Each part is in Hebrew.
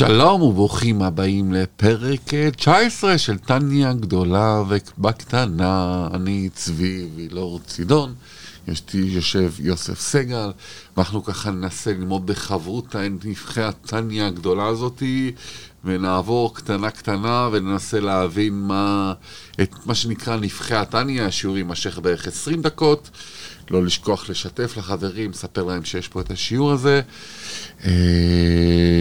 שלום וברוכים הבאים לפרק 19 של טניה גדולה ובקטנה. אני צבי וילור צידון, יש לי יושב יוסף סגל, ואנחנו ככה ננסה ללמוד בחברותה את נבחי הטניה הגדולה הזאתי, ונעבור קטנה קטנה וננסה להבין מה, את מה שנקרא נבחי הטניה, השיעור יימשך בערך 20 דקות. לא לשכוח לשתף לחברים, לספר להם שיש פה את השיעור הזה. אה,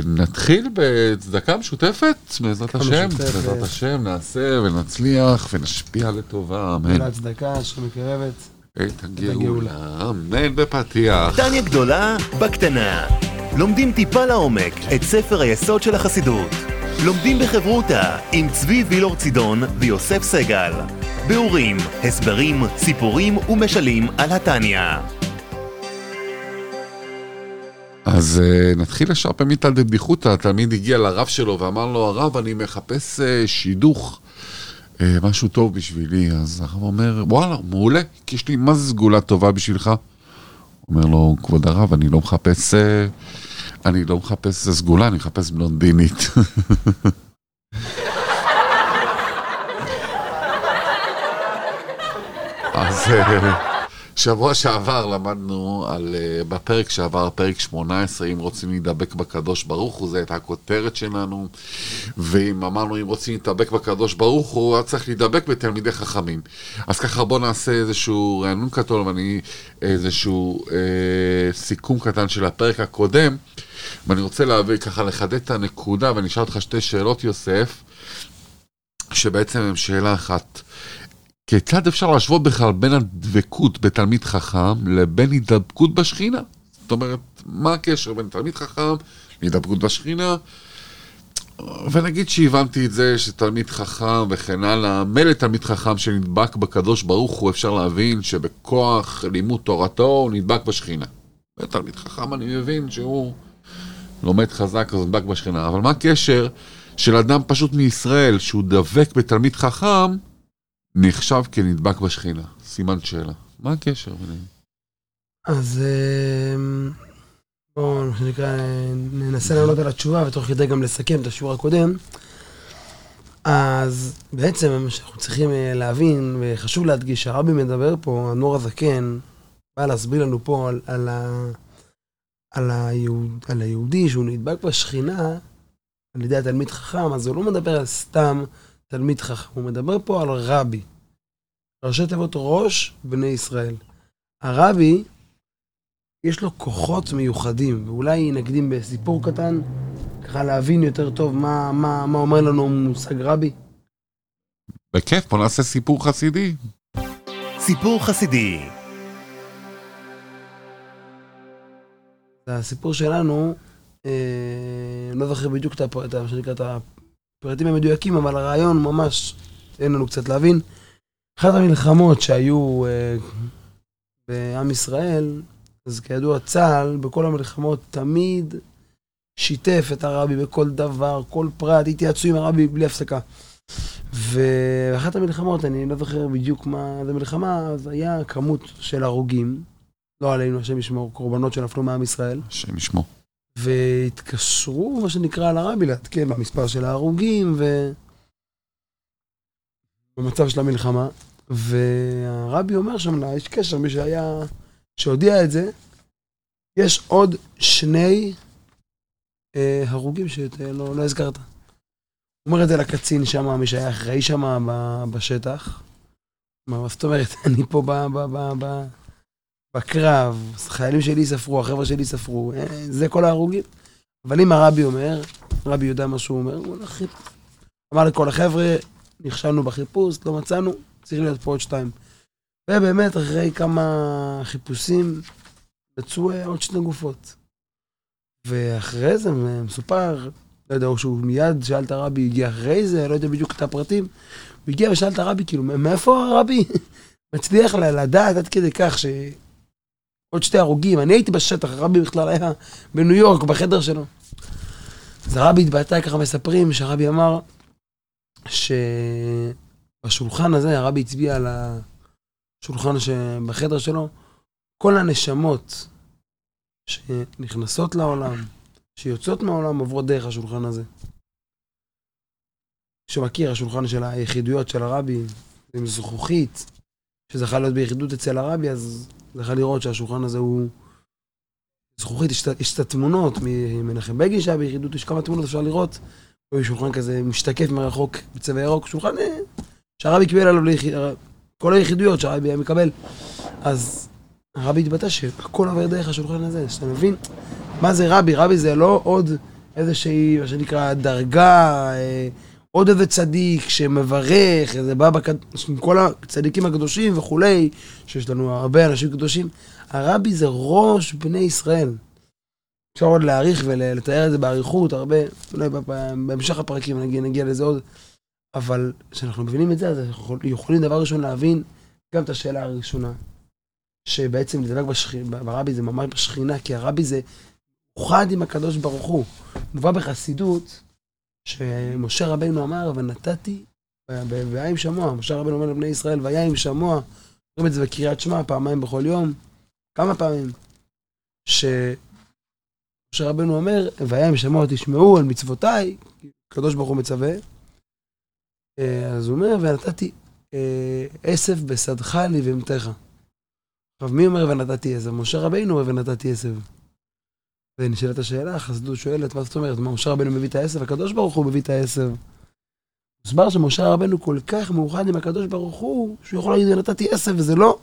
נתחיל בצדקה משותפת, בעזרת השם. בעזרת השם, נעשה ונצליח ונשפיע לטובה, אמן. להצדקה שמקרבת. את הגאולה, אמן בפתיח. טניה גדולה בקטנה. לומדים טיפה לעומק את ספר היסוד של החסידות. לומדים בחברותה עם צבי וילור צידון ויוסף סגל. ביאורים, הסברים, סיפורים ומשלים על התניא. אז אה, נתחיל ישר פמיתא דבדיחותא, התלמיד הגיע לרב שלו ואמר לו, הרב, אני מחפש אה, שידוך, אה, משהו טוב בשבילי. אז הרב אומר, וואלה, מעולה, כי יש לי מה סגולה טובה בשבילך? אומר לו, כבוד הרב, אני לא מחפש, אה, אני לא מחפש סגולה, אני מחפש בלונדינית. אז אה, שבוע שעבר למדנו על, אה, בפרק שעבר, פרק 18, אם רוצים להידבק בקדוש ברוך הוא, זו הייתה הכותרת שלנו. ואם אמרנו, אם רוצים להתדבק בקדוש ברוך הוא, אז צריך להידבק בתלמידי חכמים. אז ככה בואו נעשה איזשהו רענון קטון, ואני איזשהו אה, סיכום קטן של הפרק הקודם. ואני רוצה להביא ככה לחדד את הנקודה, ואני אשאל אותך שתי שאלות, יוסף, שבעצם הן שאלה אחת. כיצד אפשר להשוות בכלל בין הדבקות בתלמיד חכם לבין הידבקות בשכינה? זאת אומרת, מה הקשר בין תלמיד חכם להידבקות בשכינה? ונגיד שהבנתי את זה שתלמיד חכם וכן הלאה, מילא תלמיד חכם שנדבק בקדוש ברוך הוא, אפשר להבין שבכוח לימוד תורתו הוא נדבק בשכינה. ותלמיד חכם אני מבין שהוא לומד חזק אז נדבק בשכינה, אבל מה הקשר של אדם פשוט מישראל שהוא דבק בתלמיד חכם נחשב כנדבק בשכינה? סימן שאלה. מה הקשר ביניהם? אז אה, בואו, מה שנקרא, ננסה לענות על התשובה ותוך כדי גם לסכם את השיעור הקודם. אז בעצם מה שאנחנו צריכים אה, להבין, וחשוב להדגיש, הרבי מדבר פה, הנור הזקן, בא להסביר לנו פה על, על, ה, על, היהוד, על היהודי שהוא נדבק בשכינה על ידי התלמיד חכם, אז הוא לא מדבר על סתם תלמיד חכם, הוא מדבר פה על רבי. ראשי תיבות ראש בני ישראל. הרבי, יש לו כוחות מיוחדים, ואולי נקדים בסיפור קטן, ככה להבין יותר טוב מה, מה, מה אומר לנו מושג רבי. בכיף, בוא נעשה סיפור חסידי. סיפור חסידי. הסיפור שלנו, אה, לא זוכר בדיוק את, הפ- את, את הפרטים המדויקים, אבל הרעיון ממש, תן לנו קצת להבין. אחת המלחמות שהיו אה, בעם ישראל, אז כידוע צה"ל בכל המלחמות תמיד שיתף את הרבי בכל דבר, כל פרט, התייעצו עם הרבי בלי הפסקה. ואחת המלחמות, אני לא זוכר בדיוק מה זה מלחמה, אז היה כמות של הרוגים, לא עלינו, השם ישמור, קורבנות שנפלו מעם ישראל. השם ישמור. והתקשרו, מה שנקרא, לרבי לעדכן במספר של ההרוגים ו... במצב של המלחמה. והרבי אומר שם לה, יש קשר, מי שהיה, שהודיע את זה, יש עוד שני אה, הרוגים שאתה לא, הזכרת. הוא אומר את זה לקצין שם, מי שהיה אחראי שם ב- בשטח. מה זאת אומרת, אני פה ב... ב, ב, ב בקרב, חיילים שלי ספרו, החבר'ה שלי ספרו, אה, זה כל ההרוגים. אבל אם הרבי אומר, רבי יודע מה שהוא אומר, הוא הולך, אמר לכל החבר'ה, נכשלנו בחיפוש, לא מצאנו, צריך להיות פה עוד שתיים. ובאמת, אחרי כמה חיפושים, מצאו אה, עוד שתי גופות. ואחרי זה אה, מסופר, לא יודע, שהוא מיד שאל את הרבי, הגיע אחרי זה, לא יודע בדיוק את הפרטים, הוא הגיע ושאל את הרבי, כאילו, מאיפה הרבי מצליח לדעת עד כדי כך ש... עוד שתי הרוגים, אני הייתי בשטח, הרבי בכלל היה בניו יורק, בחדר שלו. אז הרבי התבטא, ככה מספרים, שהרבי אמר שבשולחן הזה, הרבי הצביע על השולחן שבחדר שלו, כל הנשמות שנכנסות לעולם, שיוצאות מהעולם עוברות דרך השולחן הזה. שמכיר, השולחן של היחידויות של הרבי, עם זכוכית, שזכה להיות ביחידות אצל הרבי, אז זכה לראות שהשולחן הזה הוא זכוכית, יש, את התמונות ממנחם בגין שהיה ביחידות, יש כמה תמונות, אפשר לראות. הוא שולחן כזה משתקף מרחוק בצבע ירוק, שולחן אה, שהרבי קיבל עליו ליחיד, כל היחידויות שהרבי היה מקבל. אז הרבי התבטא שהכל עובר דרך השולחן הזה, שאתה מבין? מה זה רבי? רבי זה לא עוד איזושהי, מה שנקרא, דרגה, אה, עוד איזה צדיק שמברך, איזה בא בקדוש, עם כל הצדיקים הקדושים וכולי, שיש לנו הרבה אנשים קדושים. הרבי זה ראש בני ישראל. אפשר עוד להעריך ולתאר את זה באריכות, הרבה, אולי בהמשך הפרקים נגיע, נגיע לזה עוד. אבל כשאנחנו מבינים את זה, אז אנחנו יכולים דבר ראשון להבין גם את השאלה הראשונה. שבעצם לדבק בשכינה, ברבי זה ממש בשכינה, כי הרבי זה אוחד עם הקדוש ברוך הוא. מובא בחסידות, שמשה רבנו אמר, ונתתי, והיה עם שמוע, משה רבנו אומר לבני ישראל, והיה עם שמוע, אומרים את זה בקריאת שמע פעמיים בכל יום, כמה פעמים, שמשה רבנו אומר, והיה עם שמוע תשמעו על מצוותיי, הקדוש ברוך הוא מצווה, אה, אז הוא אומר, ונתתי אה, עשב בשדך לי ואמתך. עכשיו, מי אומר ונתתי עשב? משה רבינו אומר ונתתי עשב. ונשאלת השאלה, חסדות שואלת, מה זאת אומרת? מה, משה רבנו מביא את העשב? הקדוש ברוך הוא מביא את העשב. מוסבר שמשה רבנו כל כך מאוחד עם הקדוש ברוך הוא, שהוא יכול להגיד ונתתי עשב, וזה לא,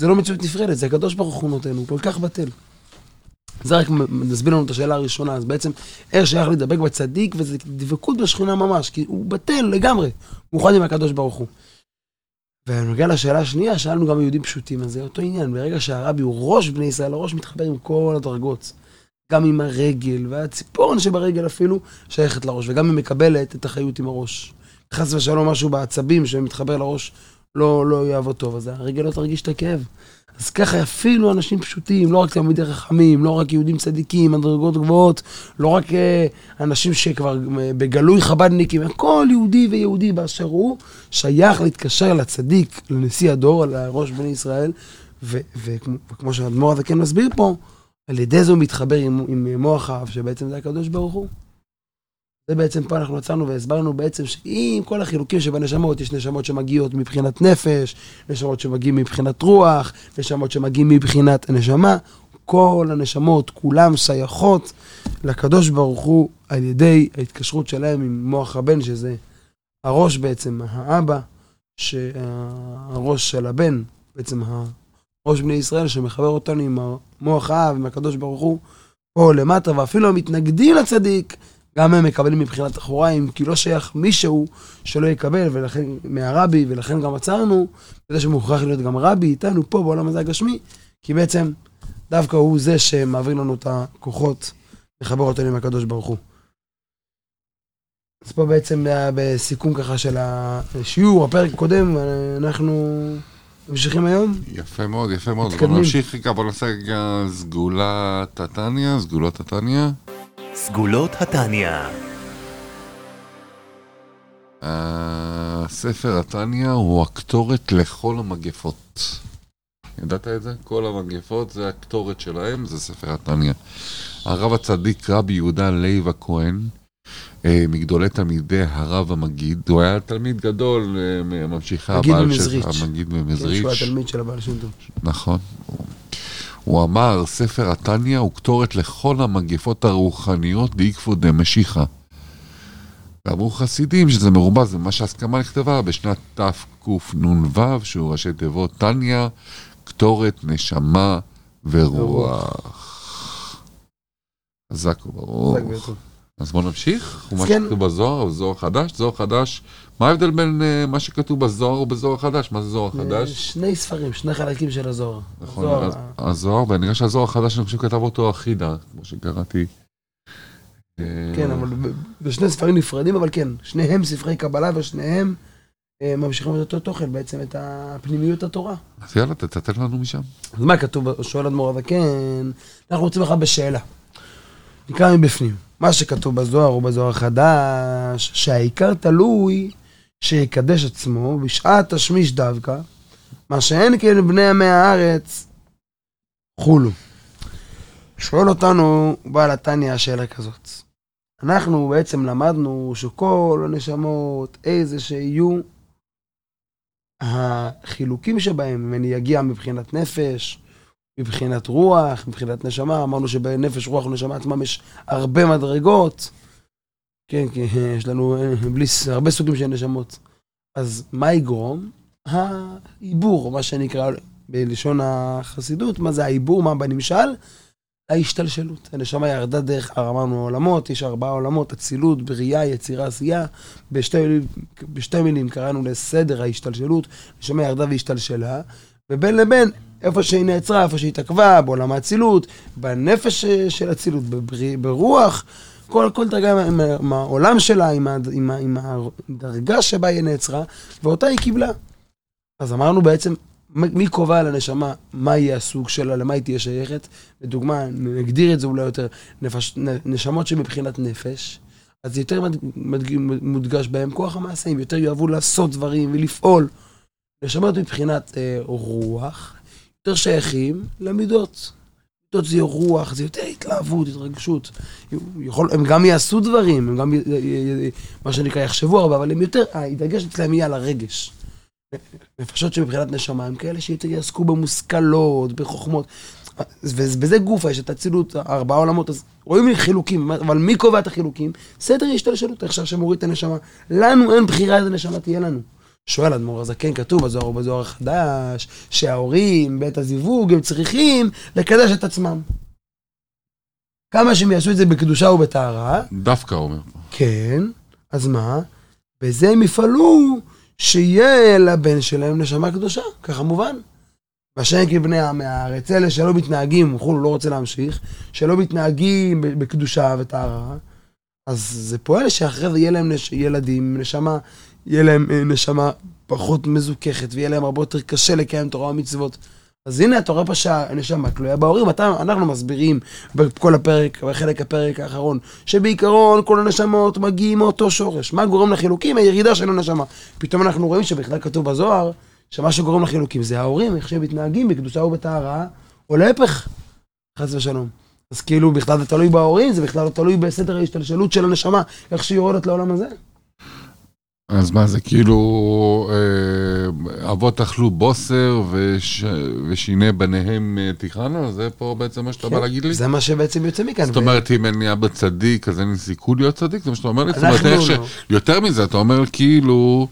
זה לא מציאות נפרדת, זה הקדוש ברוך הוא נותן, הוא כל כך בטל. זה רק מסביר לנו את השאלה הראשונה, אז בעצם איך שייך להידבק בצדיק, וזה דבקות בשכינה ממש, כי הוא בטל לגמרי, מאוחד עם הקדוש ברוך הוא. ונוגע לשאלה השנייה, שאלנו גם יהודים פשוטים, אז זה אותו עניין, ברגע שהרבי הוא ראש בני ישראל, הראש מתחבר עם כל הדרגות. גם עם הרגל, והציפורן שברגל אפילו שייכת לראש, וגם היא מקבלת את החיות עם הראש. חס ושלום משהו בעצבים שמתחבר לראש לא, לא יעבוד טוב, אז הרגל לא תרגיש את הכאב. אז ככה אפילו אנשים פשוטים, לא רק תלמידי חכמים, לא רק יהודים צדיקים, מדרגות גבוהות, לא רק אה, אנשים שכבר אה, בגלוי חב"דניקים, כל יהודי ויהודי באשר הוא, שייך להתקשר לצדיק, לנשיא הדור, לראש בני ישראל, וכמו שהאדמו"ר הזה כן מסביר פה, על ידי זה הוא מתחבר עם, עם מוח האב, שבעצם זה הקדוש ברוך הוא. זה בעצם פה אנחנו יצאנו והסברנו בעצם שעם כל החילוקים שבנשמות, יש נשמות שמגיעות מבחינת נפש, נשמות שמגיעים מבחינת רוח, נשמות שמגיעים מבחינת הנשמה, כל הנשמות, כולם שייכות לקדוש ברוך הוא על ידי ההתקשרות שלהם עם מוח הבן, שזה הראש בעצם, האבא, שהראש של הבן, בעצם ראש בני ישראל שמחבר אותנו עם המוח האב, עם הקדוש ברוך הוא, פה למטה, ואפילו המתנגדים לצדיק, גם הם מקבלים מבחינת אחוריים, כי לא שייך מישהו שלא יקבל, ולכן, מהרבי, ולכן גם עצרנו, בזה שמוכרח להיות גם רבי איתנו פה בעולם הזה הגשמי, כי בעצם דווקא הוא זה שמעביר לנו את הכוחות לחבר אותנו עם הקדוש ברוך הוא. אז פה בעצם בסיכום ככה של השיעור, הפרק הקודם, אנחנו ממשיכים היום? יפה מאוד, יפה מאוד. בוא נמשיך רגע, בוא נעשה רגע סגולת התניא, סגולות התניא. סגולות התניא. ספר התניא הוא הקטורת לכל המגפות. ידעת את זה? כל המגפות זה הקטורת שלהם, זה ספר התניא. הרב הצדיק רבי יהודה לייב הכהן אה, מגדולי תלמידי הרב המגיד, הוא היה תלמיד גדול, אה, ממשיכי הבעל של המגיד ממזריץ'. כן, שהוא התלמיד של הבעל שם טוב. נכון. הוא אמר, ספר התניא הוא כתורת לכל המגפות הרוחניות דאיקפו דמשיחא. ואמרו חסידים שזה מרובע, זה מה שההסכמה נכתבה בשנת תקנ"ו, שהוא ראשי תיבות תניא, כתורת, נשמה ורוח. חזק וברוך. אז בואו נמשיך, מה כן. שכתוב בזוהר, זוהר חדש, זוהר חדש, מה ההבדל בין uh, מה שכתוב בזוהר ובזוהר חדש? מה זה זוהר אה, חדש? שני ספרים, שני חלקים של הזוהר. נכון, הזוהר, אז, הזוהר, ואני רואה שהזוהר החדש, אני חושב כתב אותו אחידה, כמו שקראתי. כן, אבל בשני ספרים נפרדים, אבל כן, שניהם ספרי קבלה ושניהם אה, ממשיכים את אותו תוכן, בעצם את הפנימיות התורה. אז יאללה, תתתן לנו משם. אז מה כתוב, שואל אדמו"ר הזקן, אנחנו רוצים לך בשאלה. נקרא מבפנים. מה שכתוב בזוהר או בזוהר החדש, שהעיקר תלוי שיקדש עצמו בשעת תשמיש דווקא, מה שאין כן בני עמי הארץ חולו. שואל אותנו בעל התניא שאלה כזאת. אנחנו בעצם למדנו שכל הנשמות, איזה שיהיו, החילוקים שבהם, אם אני אגיע מבחינת נפש, מבחינת רוח, מבחינת נשמה, אמרנו שבנפש, רוח ונשמה עצמם יש הרבה מדרגות. כן, כי יש לנו אה, בלי, הרבה סוגים של נשמות. אז מה יגרום? העיבור, מה שנקרא בלשון החסידות, מה זה העיבור, מה בנמשל? ההשתלשלות. הנשמה ירדה דרך, אמרנו עולמות, יש ארבעה עולמות, אצילות, בריאה, יצירה, עשייה. בשתי, בשתי מילים קראנו לסדר ההשתלשלות, הנשמה ירדה והשתלשלה, ובין לבין, איפה שהיא נעצרה, איפה שהיא התעכבה, בעולם האצילות, בנפש של אצילות, ברוח, כל, כל דרגה עם, עם העולם שלה, עם, עם, עם הדרגה שבה היא נעצרה, ואותה היא קיבלה. אז אמרנו בעצם, מי קובע לנשמה מה יהיה הסוג שלה, למה היא תהיה שייכת? לדוגמה, נגדיר את זה אולי יותר, נפש, נשמות שמבחינת נפש, אז יותר מודגש בהם כוח המעשה, הם יותר יאהבו לעשות דברים ולפעול. נשמות מבחינת אה, רוח, יותר שייכים למידות. מידות זה רוח, זה יותר התלהבות, התרגשות. יכול, הם גם יעשו דברים, הם גם, מה שנקרא, יחשבו הרבה, אבל הם יותר, הדגש אצלם יהיה על הרגש. נפשות שמבחינת נשמה הם כאלה שיותר יעסקו במושכלות, בחוכמות. ובזה גופה, יש את האצילות, ארבעה עולמות, אז רואים חילוקים, אבל מי קובע את החילוקים? סדר השתלשלות, איך שהשם מוריד את הנשמה. לנו אין בחירה איזה נשמה תהיה לנו. שואל אדמו"ר הזקן, כתוב בזוהר ובזוהר החדש, שההורים בעת הזיווג הם צריכים לקדש את עצמם. כמה שהם יעשו את זה בקדושה ובטהרה. דווקא אומר. כן, אז מה? בזה הם יפעלו שיהיה לבן שלהם נשמה קדושה, ככה מובן. והשם כבני העם מהארץ, אלה שלא מתנהגים, הוא לא רוצה להמשיך, שלא מתנהגים בקדושה וטהרה, אז זה פועל שאחרי זה יהיה להם נש... ילדים, נשמה, יהיה להם אה, נשמה פחות מזוככת, ויהיה להם הרבה יותר קשה לקיים תורה ומצוות. אז הנה אתה רואה פה שהנשמה תלויה בהורים, אתה, אנחנו מסבירים בכל הפרק, בחלק הפרק האחרון, שבעיקרון כל הנשמות מגיעים מאותו שורש. מה גורם לחילוקים? הירידה של הנשמה. פתאום אנחנו רואים שבכלל כתוב בזוהר, שמה שגורם לחילוקים זה ההורים, איך שהם מתנהגים בקדושה ובטהרה, או להפך, חס ושלום. אז כאילו בכלל זה תלוי בהורים, זה בכלל לא תלוי בסדר ההשתלשלות של הנשמה, איך שהיא יורדת לעולם הזה. אז מה זה כאילו אה, אבות אכלו בוסר וש, ושיני בניהם אה, תיכנו? זה פה בעצם מה שאתה כן, בא להגיד לי? זה מה שבעצם יוצא מכאן. זאת אומרת, אם אין לי אבא צדיק, אז אין לי סיכוי להיות צדיק? זה מה שאתה אומר לי? אומרת, לא. ש... יותר מזה, אתה אומר כאילו,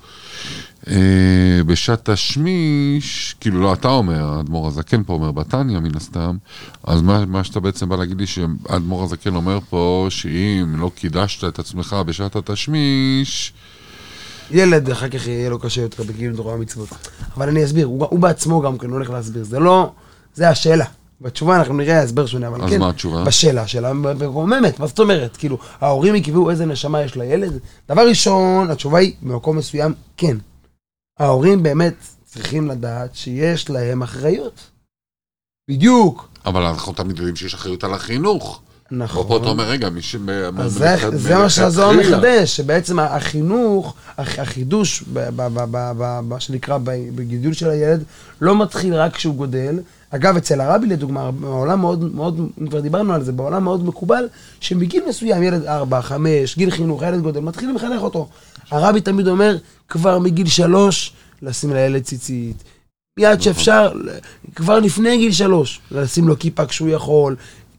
אה, בשעת השמיש, כאילו לא אתה אומר, האדמו"ר הזקן פה אומר בתניא מן הסתם, אז מה, מה שאתה בעצם בא להגיד לי, שהאדמו"ר הזקן אומר פה, שאם לא קידשת את עצמך בשעת התשמיש, ילד, אחר כך יהיה לו קשה יותר בקיום תורה ומצוות. אבל אני אסביר, הוא, הוא בעצמו גם כן הולך להסביר. זה לא, זה השאלה. בתשובה אנחנו נראה הסבר שונה, אבל אז כן. מה התשובה? בשאלה, השאלה מרוממת, מה זאת אומרת? כאילו, ההורים יקבעו איזה נשמה יש לילד? דבר ראשון, התשובה היא, במקום מסוים, כן. ההורים באמת צריכים לדעת שיש להם אחריות. בדיוק. אבל אנחנו תמיד יודעים שיש אחריות על החינוך. נכון. פה אתה אומר, רגע, מי ש... אז זה, זה מה שהזוהר מחדש, שבעצם החינוך, החידוש, מה שנקרא בגידול של הילד, לא מתחיל רק כשהוא גודל. אגב, אצל הרבי לדוגמה, בעולם מאוד, מאוד, כבר דיברנו על זה, בעולם מאוד מקובל, שמגיל מסוים, ילד 4, 5, גיל חינוך, ילד גודל, מתחילים לחנך אותו. הרבי תמיד אומר, כבר מגיל 3, לשים לילד ציצית. מיד נכון. שאפשר, כבר לפני גיל שלוש, לשים לו כיפה כשהוא יכול,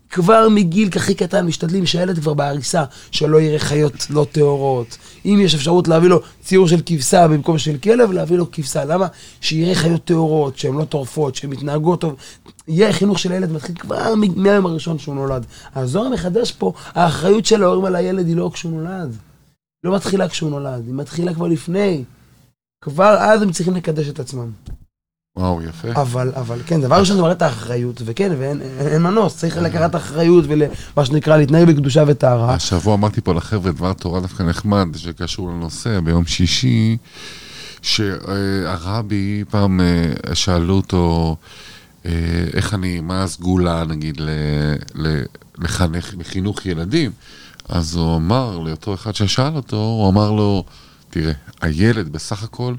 כבר מגיל הכי קטן משתדלים שהילד כבר בעריסה, שלא יראה חיות לא טהורות. אם יש אפשרות להביא לו ציור של כבשה במקום של כלב, להביא לו כבשה. למה? שיראה חיות טהורות, שהן לא טורפות, שהן מתנהגות טוב. יהיה חינוך של הילד מתחיל כבר מהיום הראשון שהוא נולד. הזוהר מחדש פה, האחריות של ההורים על הילד היא לא כשהוא נולד. לא מתחילה כשהוא נולד, היא מתחילה כבר לפני. כבר אז הם צריכים לקדש את עצמם. וואו, יפה. אבל, אבל כן, דבר ראשון זה מראה את האחריות, וכן, ואין אין מנוס, צריך לקחת אחריות ולמה שנקרא להתנהג בקדושה וטהרה. השבוע אמרתי פה לחבר'ה דבר תורה דווקא נחמד, שקשור לנושא, ביום שישי, שהרבי פעם אה, שאלו אותו, אה, איך אני, מה הסגולה, נגיד, לחנך, לחינוך ילדים. אז הוא אמר לאותו אחד ששאל אותו, הוא אמר לו, תראה, הילד בסך הכל,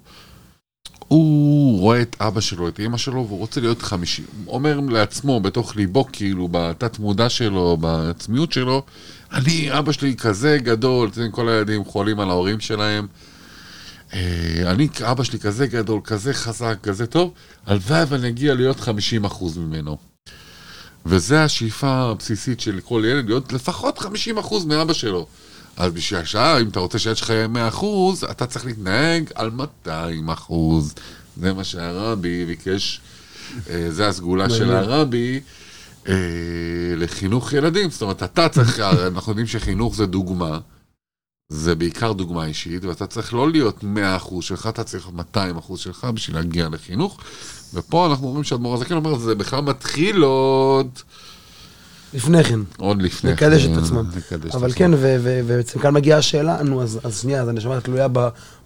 הוא רואה את אבא שלו, את אמא שלו, והוא רוצה להיות חמישי. אומר לעצמו, בתוך ליבו, כאילו, בתת מודע שלו, בעצמיות שלו, אני, אבא שלי כזה גדול, אתם כל הילדים חולים על ההורים שלהם. אה, אני, אבא שלי כזה גדול, כזה חזק, כזה טוב, הלוואי ואני אגיע להיות 50% ממנו. וזו השאיפה הבסיסית של כל ילד, להיות לפחות 50% מאבא שלו. אז בשביל השעה, אם אתה רוצה שהילד שלך יהיה 100%, אתה צריך להתנהג על 200%. זה מה שהרבי ביקש, אה, זה הסגולה של הרבי. אה, לחינוך ילדים, זאת אומרת, אתה צריך, אנחנו יודעים שחינוך זה דוגמה, זה בעיקר דוגמה אישית, ואתה צריך לא להיות 100% שלך, אתה צריך 200% שלך בשביל להגיע לחינוך, ופה אנחנו אומרים שהאדמו"ר הזקן אומר, זה בכלל מתחיל עוד... לפני כן. עוד לפני לקדש כן, את עצמם. לקדש את אבל עצמם. כן, ו- ו- ובעצם כאן מגיעה השאלה, נו, אז אז שנייה, אז הנשמה תלויה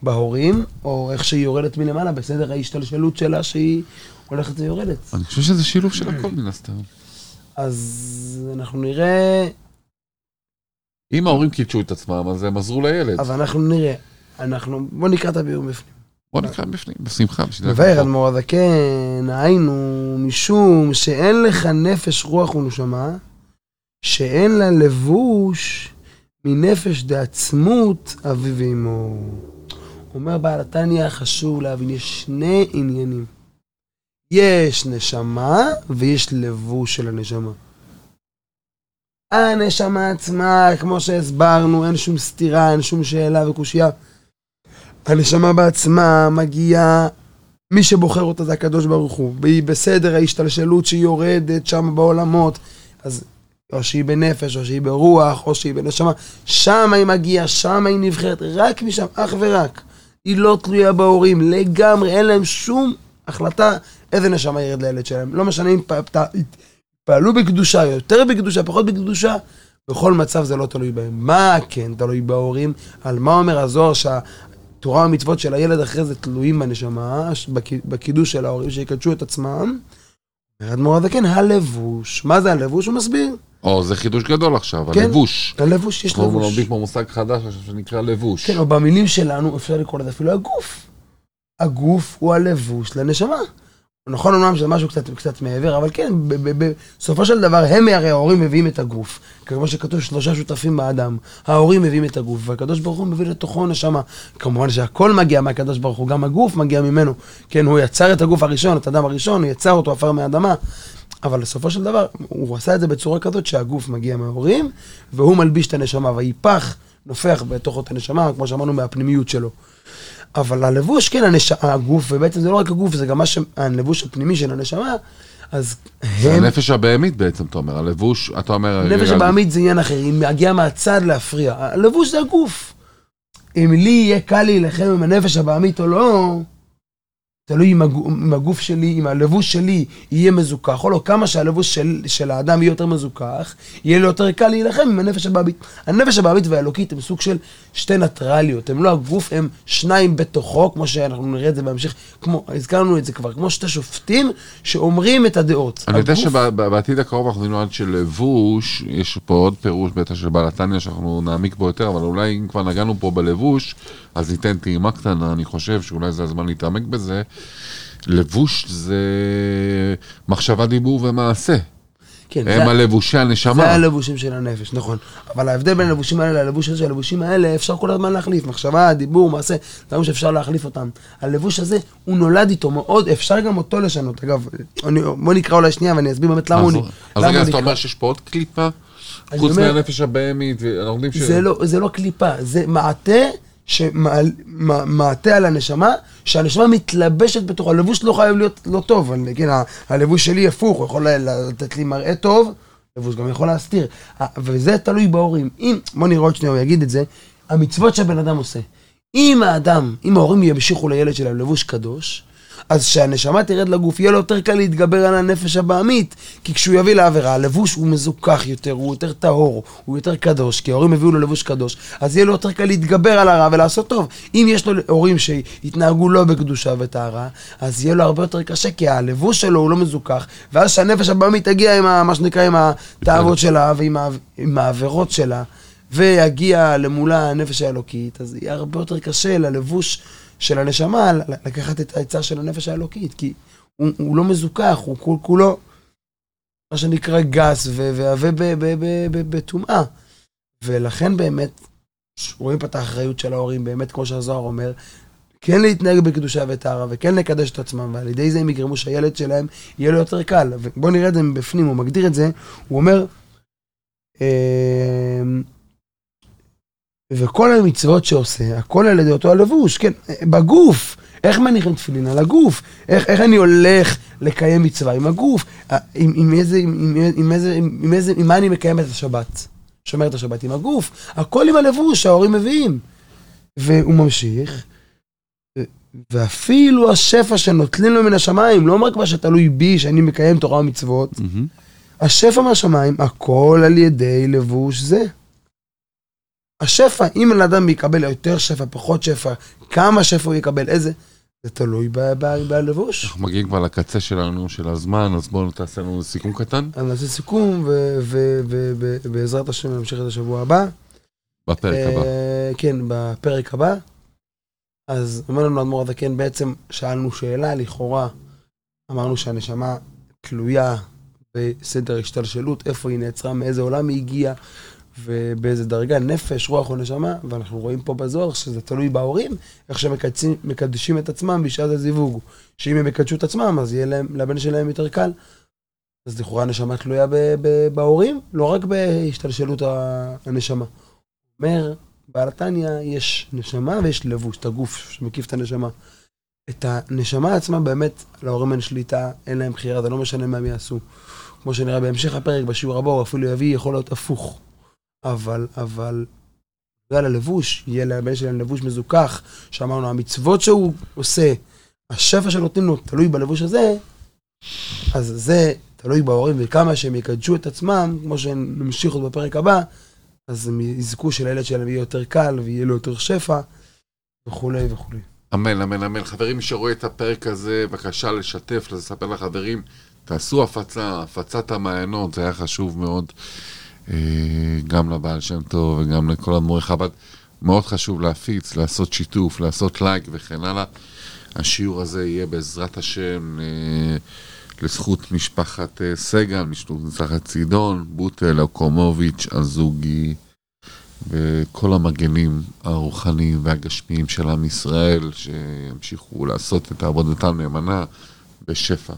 בהורים, או איך שהיא יורדת מלמעלה, בסדר ההשתלשלות שלה שהיא הולכת ויורדת. אני חושב שזה שילוב של הכל מן הסתם. אז אנחנו נראה, אם ההורים קידשו את עצמם, אז הם עזרו לילד. אז אנחנו נראה. אנחנו, בוא נקרא את הביאור בפנים. בוא נקרא בפנים, בשמחה. מבאר. אדמו"ר הזקן, היינו משום שאין לך נפש, רוח ונשמה, שאין לה לבוש מנפש דעצמות אבי ואמו. אומר בעל התניא, חשוב להבין, יש שני עניינים. יש נשמה ויש לבוש של הנשמה. הנשמה עצמה, כמו שהסברנו, אין שום סתירה, אין שום שאלה וקושייה. הנשמה בעצמה מגיעה, מי שבוחר אותה זה הקדוש ברוך הוא, והיא בסדר ההשתלשלות שהיא יורדת שם בעולמות, אז או שהיא בנפש, או שהיא ברוח, או שהיא בנשמה, שם היא מגיעה, שם היא נבחרת, רק משם, אך ורק. היא לא תלויה בהורים, לגמרי, אין להם שום החלטה איזה נשמה ירד לילד שלהם. לא משנה אם פעלו בקדושה, יותר בקדושה, פחות בקדושה, בכל מצב זה לא תלוי בהם. מה כן תלוי בהורים? על מה אומר הזוהר שהתורה והמצוות של הילד אחרי זה תלויים בנשמה, בק- בקידוש של ההורים שיקדשו את עצמם. אומר אדמו"ר הזקן, הלבוש. מה זה הלבוש? הוא מסביר. או, זה חידוש גדול עכשיו, כן. הלבוש. הלבוש, יש אנחנו לבוש. לומדים פה מושג חדש עכשיו שנקרא לבוש. כן, או במילים שלנו אפשר לקרוא לזה אפילו הגוף. הגוף הוא הלבוש לנשמה. נכון אומנם שזה משהו קצת, קצת מעבר, אבל כן, בסופו של דבר, הם הרי ההורים מביאים את הגוף. כמו שכתוב, שלושה שותפים באדם. ההורים מביאים את הגוף, והקדוש ברוך הוא מביא לתוכו נשמה. כמובן שהכל מגיע מהקדוש ברוך הוא, גם הגוף מגיע ממנו. כן, הוא יצר את הגוף הראשון, את האדם הראשון, הוא יצר אותו עפר מהאדמה. אבל בסופו של דבר, הוא עשה את זה בצורה כזאת שהגוף מגיע מההורים, והוא מלביש את הנשמה, והיפח נופח בתוך אותה נשמה, כמו שאמרנו, מהפנימיות שלו. אבל הלבוש, כן, הנש... הגוף, ובעצם זה לא רק הגוף, זה גם מה ש... הלבוש הפנימי של הנשמה, אז זה הם... הנפש הבהמית בעצם, אתה אומר, הלבוש, אתה אומר... נפש רגע, הבעמית זה עניין אחר, היא מגיעה מהצד להפריע. הלבוש זה הגוף. אם לי יהיה קל להילחם עם הנפש הבעמית או לא, תלוי אם הגו- אם הגוף שלי, אם הלבוש שלי יהיה מזוכח או לא, כמה שהלבוש של, של האדם יהיה יותר מזוכח, יהיה לו יותר קל להילחם עם הנפש הבעמית. הנפש הבעמית והאלוקית הם סוג של שתי ניטרליות, הם לא הגוף, הם שניים בתוכו, כמו שאנחנו נראה את זה בהמשך, כמו, הזכרנו את זה כבר, כמו שתי שופטים שאומרים את הדעות. אני יודע הגוף- שבעתיד הקרוב אנחנו נלמד של לבוש, יש פה עוד פירוש בטח של בעל התניא שאנחנו נעמיק בו יותר, אבל אולי אם כבר נגענו פה בלבוש, אז ניתן טעימה קטנה, אני חושב שאולי זה הזמן להתעמק בזה. לבוש זה מחשבה, דיבור ומעשה. כן, הם זה- הלבושי הנשמה. זה הלבושים של הנפש, נכון. אבל ההבדל בין הלבושים האלה ללבוש הזה, הלבושים האלה אפשר כל הזמן להחליף. מחשבה, דיבור, מעשה, דברים שאפשר להחליף אותם. הלבוש הזה, הוא נולד איתו מאוד, אפשר גם אותו לשנות. אגב, אני, בוא נקרא אולי שנייה ואני אסביר באמת למה הוא אז- נ- אז רגע, אז אתה נקרא. אומר שיש פה עוד קליפה? חוץ אומר- מהנפש הבהמית, ואנחנו יודעים ש... זה לא, זה לא קליפה, זה מעטה שמעטה על הנשמה, שהנשמה מתלבשת בתוכו. הלבוש לא חייב להיות לא טוב, אבל כן, הלבוש שלי הפוך, הוא יכול לתת לי מראה טוב, לבוש גם יכול להסתיר. וזה תלוי בהורים. אם, בוא נראה עוד שנייה, הוא יגיד את זה, המצוות שהבן אדם עושה. אם האדם, אם ההורים ימשיכו לילד שלהם לבוש קדוש, אז כשהנשמה תרד לגוף, יהיה לו יותר קל להתגבר על הנפש הבעמית. כי כשהוא יביא לעבירה, הלבוש הוא מזוכח יותר, הוא יותר טהור, הוא יותר קדוש, כי ההורים הביאו לו לבוש קדוש, אז יהיה לו יותר קל להתגבר על הרע ולעשות טוב. אם יש לו הורים שהתנהגו לא בקדושה וטהרה, אז יהיה לו הרבה יותר קשה, כי הלבוש שלו הוא לא מזוכח, ואז שהנפש הבעמית תגיע עם ה, מה שנקרא, עם התאוות שלה ועם העבירות שלה, ויגיע למולה הנפש האלוקית, אז יהיה הרבה יותר קשה ללבוש של הנשמה, לקחת את העצה של הנפש האלוקית, כי הוא, הוא לא מזוכח, הוא כול כולו, מה שנקרא גס ועבה בטומאה. ולכן באמת, רואים פה את האחריות של ההורים, באמת, כמו שהזוהר אומר, כן להתנהג בקדושה וטהרה, וכן לקדש את עצמם, ועל ידי זה הם יגרמו שהילד שלהם יהיה לו יותר קל. ובואו נראה את זה מבפנים, הוא מגדיר את זה, הוא אומר, אמ, וכל המצוות שעושה, הכל על ידי אותו הלבוש, כן, בגוף. איך מניחים תפילין? על הגוף. איך, איך אני הולך לקיים מצווה? עם הגוף. אה, עם, עם, איזה, עם, עם, איזה, עם, עם, איזה, עם מה אני מקיים את השבת? שומר את השבת עם הגוף. הכל עם הלבוש שההורים מביאים. והוא ממשיך, ואפילו השפע שנוטלים לו מן השמיים, לא רק מה שתלוי בי, שאני מקיים תורה ומצוות, השפע מהשמיים, הכל על ידי לבוש זה. השפע, אם בן אדם יקבל יותר שפע, פחות שפע, כמה שפע הוא יקבל, איזה, זה תלוי בלבוש. אנחנו מגיעים כבר לקצה שלנו, של הזמן, אז בואו תעשה לנו סיכום קטן אז נעשה סיכום, ובעזרת השם נמשיך את השבוע הבא. בפרק הבא. אה, כן, בפרק הבא. אז אומר לנו אדמו"ר הזקן, בעצם שאלנו שאלה, לכאורה אמרנו שהנשמה תלויה בסדר השתלשלות, איפה היא נעצרה, מאיזה עולם היא הגיעה, ובאיזה דרגה, נפש, רוח או נשמה, ואנחנו רואים פה בזוהר שזה תלוי בהורים, איך שהם מקדשים- מקדשים את עצמם בשעת הזיווג. שאם הם יקדשו את עצמם, אז יהיה להם, לבן שלהם יותר קל. אז לכאורה הנשמה תלויה ב- ב- בהורים, לא רק בהשתלשלות הנשמה. אומר, בעל התניא יש נשמה ויש לבוש, את הגוף שמקיף את הנשמה. את הנשמה עצמה באמת, להורים אין שליטה, אין להם בחירה, זה לא משנה מה הם יעשו. כמו שנראה בהמשך הפרק, בשיעור הבא, הוא אפילו יביא, יכול להיות הפוך. אבל, אבל, בגלל הלבוש, יהיה לבן שלהם לבוש מזוכח, שאמרנו, המצוות שהוא עושה, השפע שנותנים לו, תלוי בלבוש הזה, אז זה תלוי בהורים, וכמה שהם יקדשו את עצמם, כמו שנמשיך עוד בפרק הבא, אז הם יזכו שלילד שלהם יהיה יותר קל, ויהיה לו יותר שפע, וכולי וכולי. אמן, אמן, אמן. חברים, מי שרואה את הפרק הזה, בבקשה לשתף, לספר לחברים. תעשו הפצה, הפצת המעיינות, זה היה חשוב מאוד. אה, גם לבעל שם טוב וגם לכל אדמו"רי חב"ד. מאוד חשוב להפיץ, לעשות שיתוף, לעשות לייק וכן הלאה. השיעור הזה יהיה בעזרת השם אה, לזכות משפחת אה, סגל, משפחת צידון, בוטל, אוקומוביץ', הזוגי. וכל המגנים הרוחניים והגשמיים של עם ישראל, שימשיכו לעשות את עבודתם נאמנה בשפע.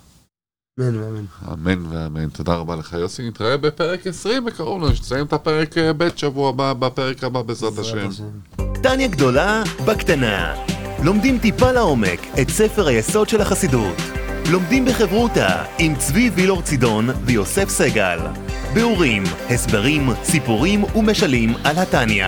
אמן ואמן. אמן ואמן. תודה רבה לך, יוסי. נתראה בפרק 20 בקרוב, נסיים את הפרק אה, ב' שבוע הבא, בפרק הבא בעזרת השם. טניה גדולה בקטנה. לומדים טיפה לעומק את ספר היסוד של החסידות. לומדים בחברותה עם צבי וילור צידון ויוסף סגל. ביאורים, הסברים, סיפורים ומשלים על התניא.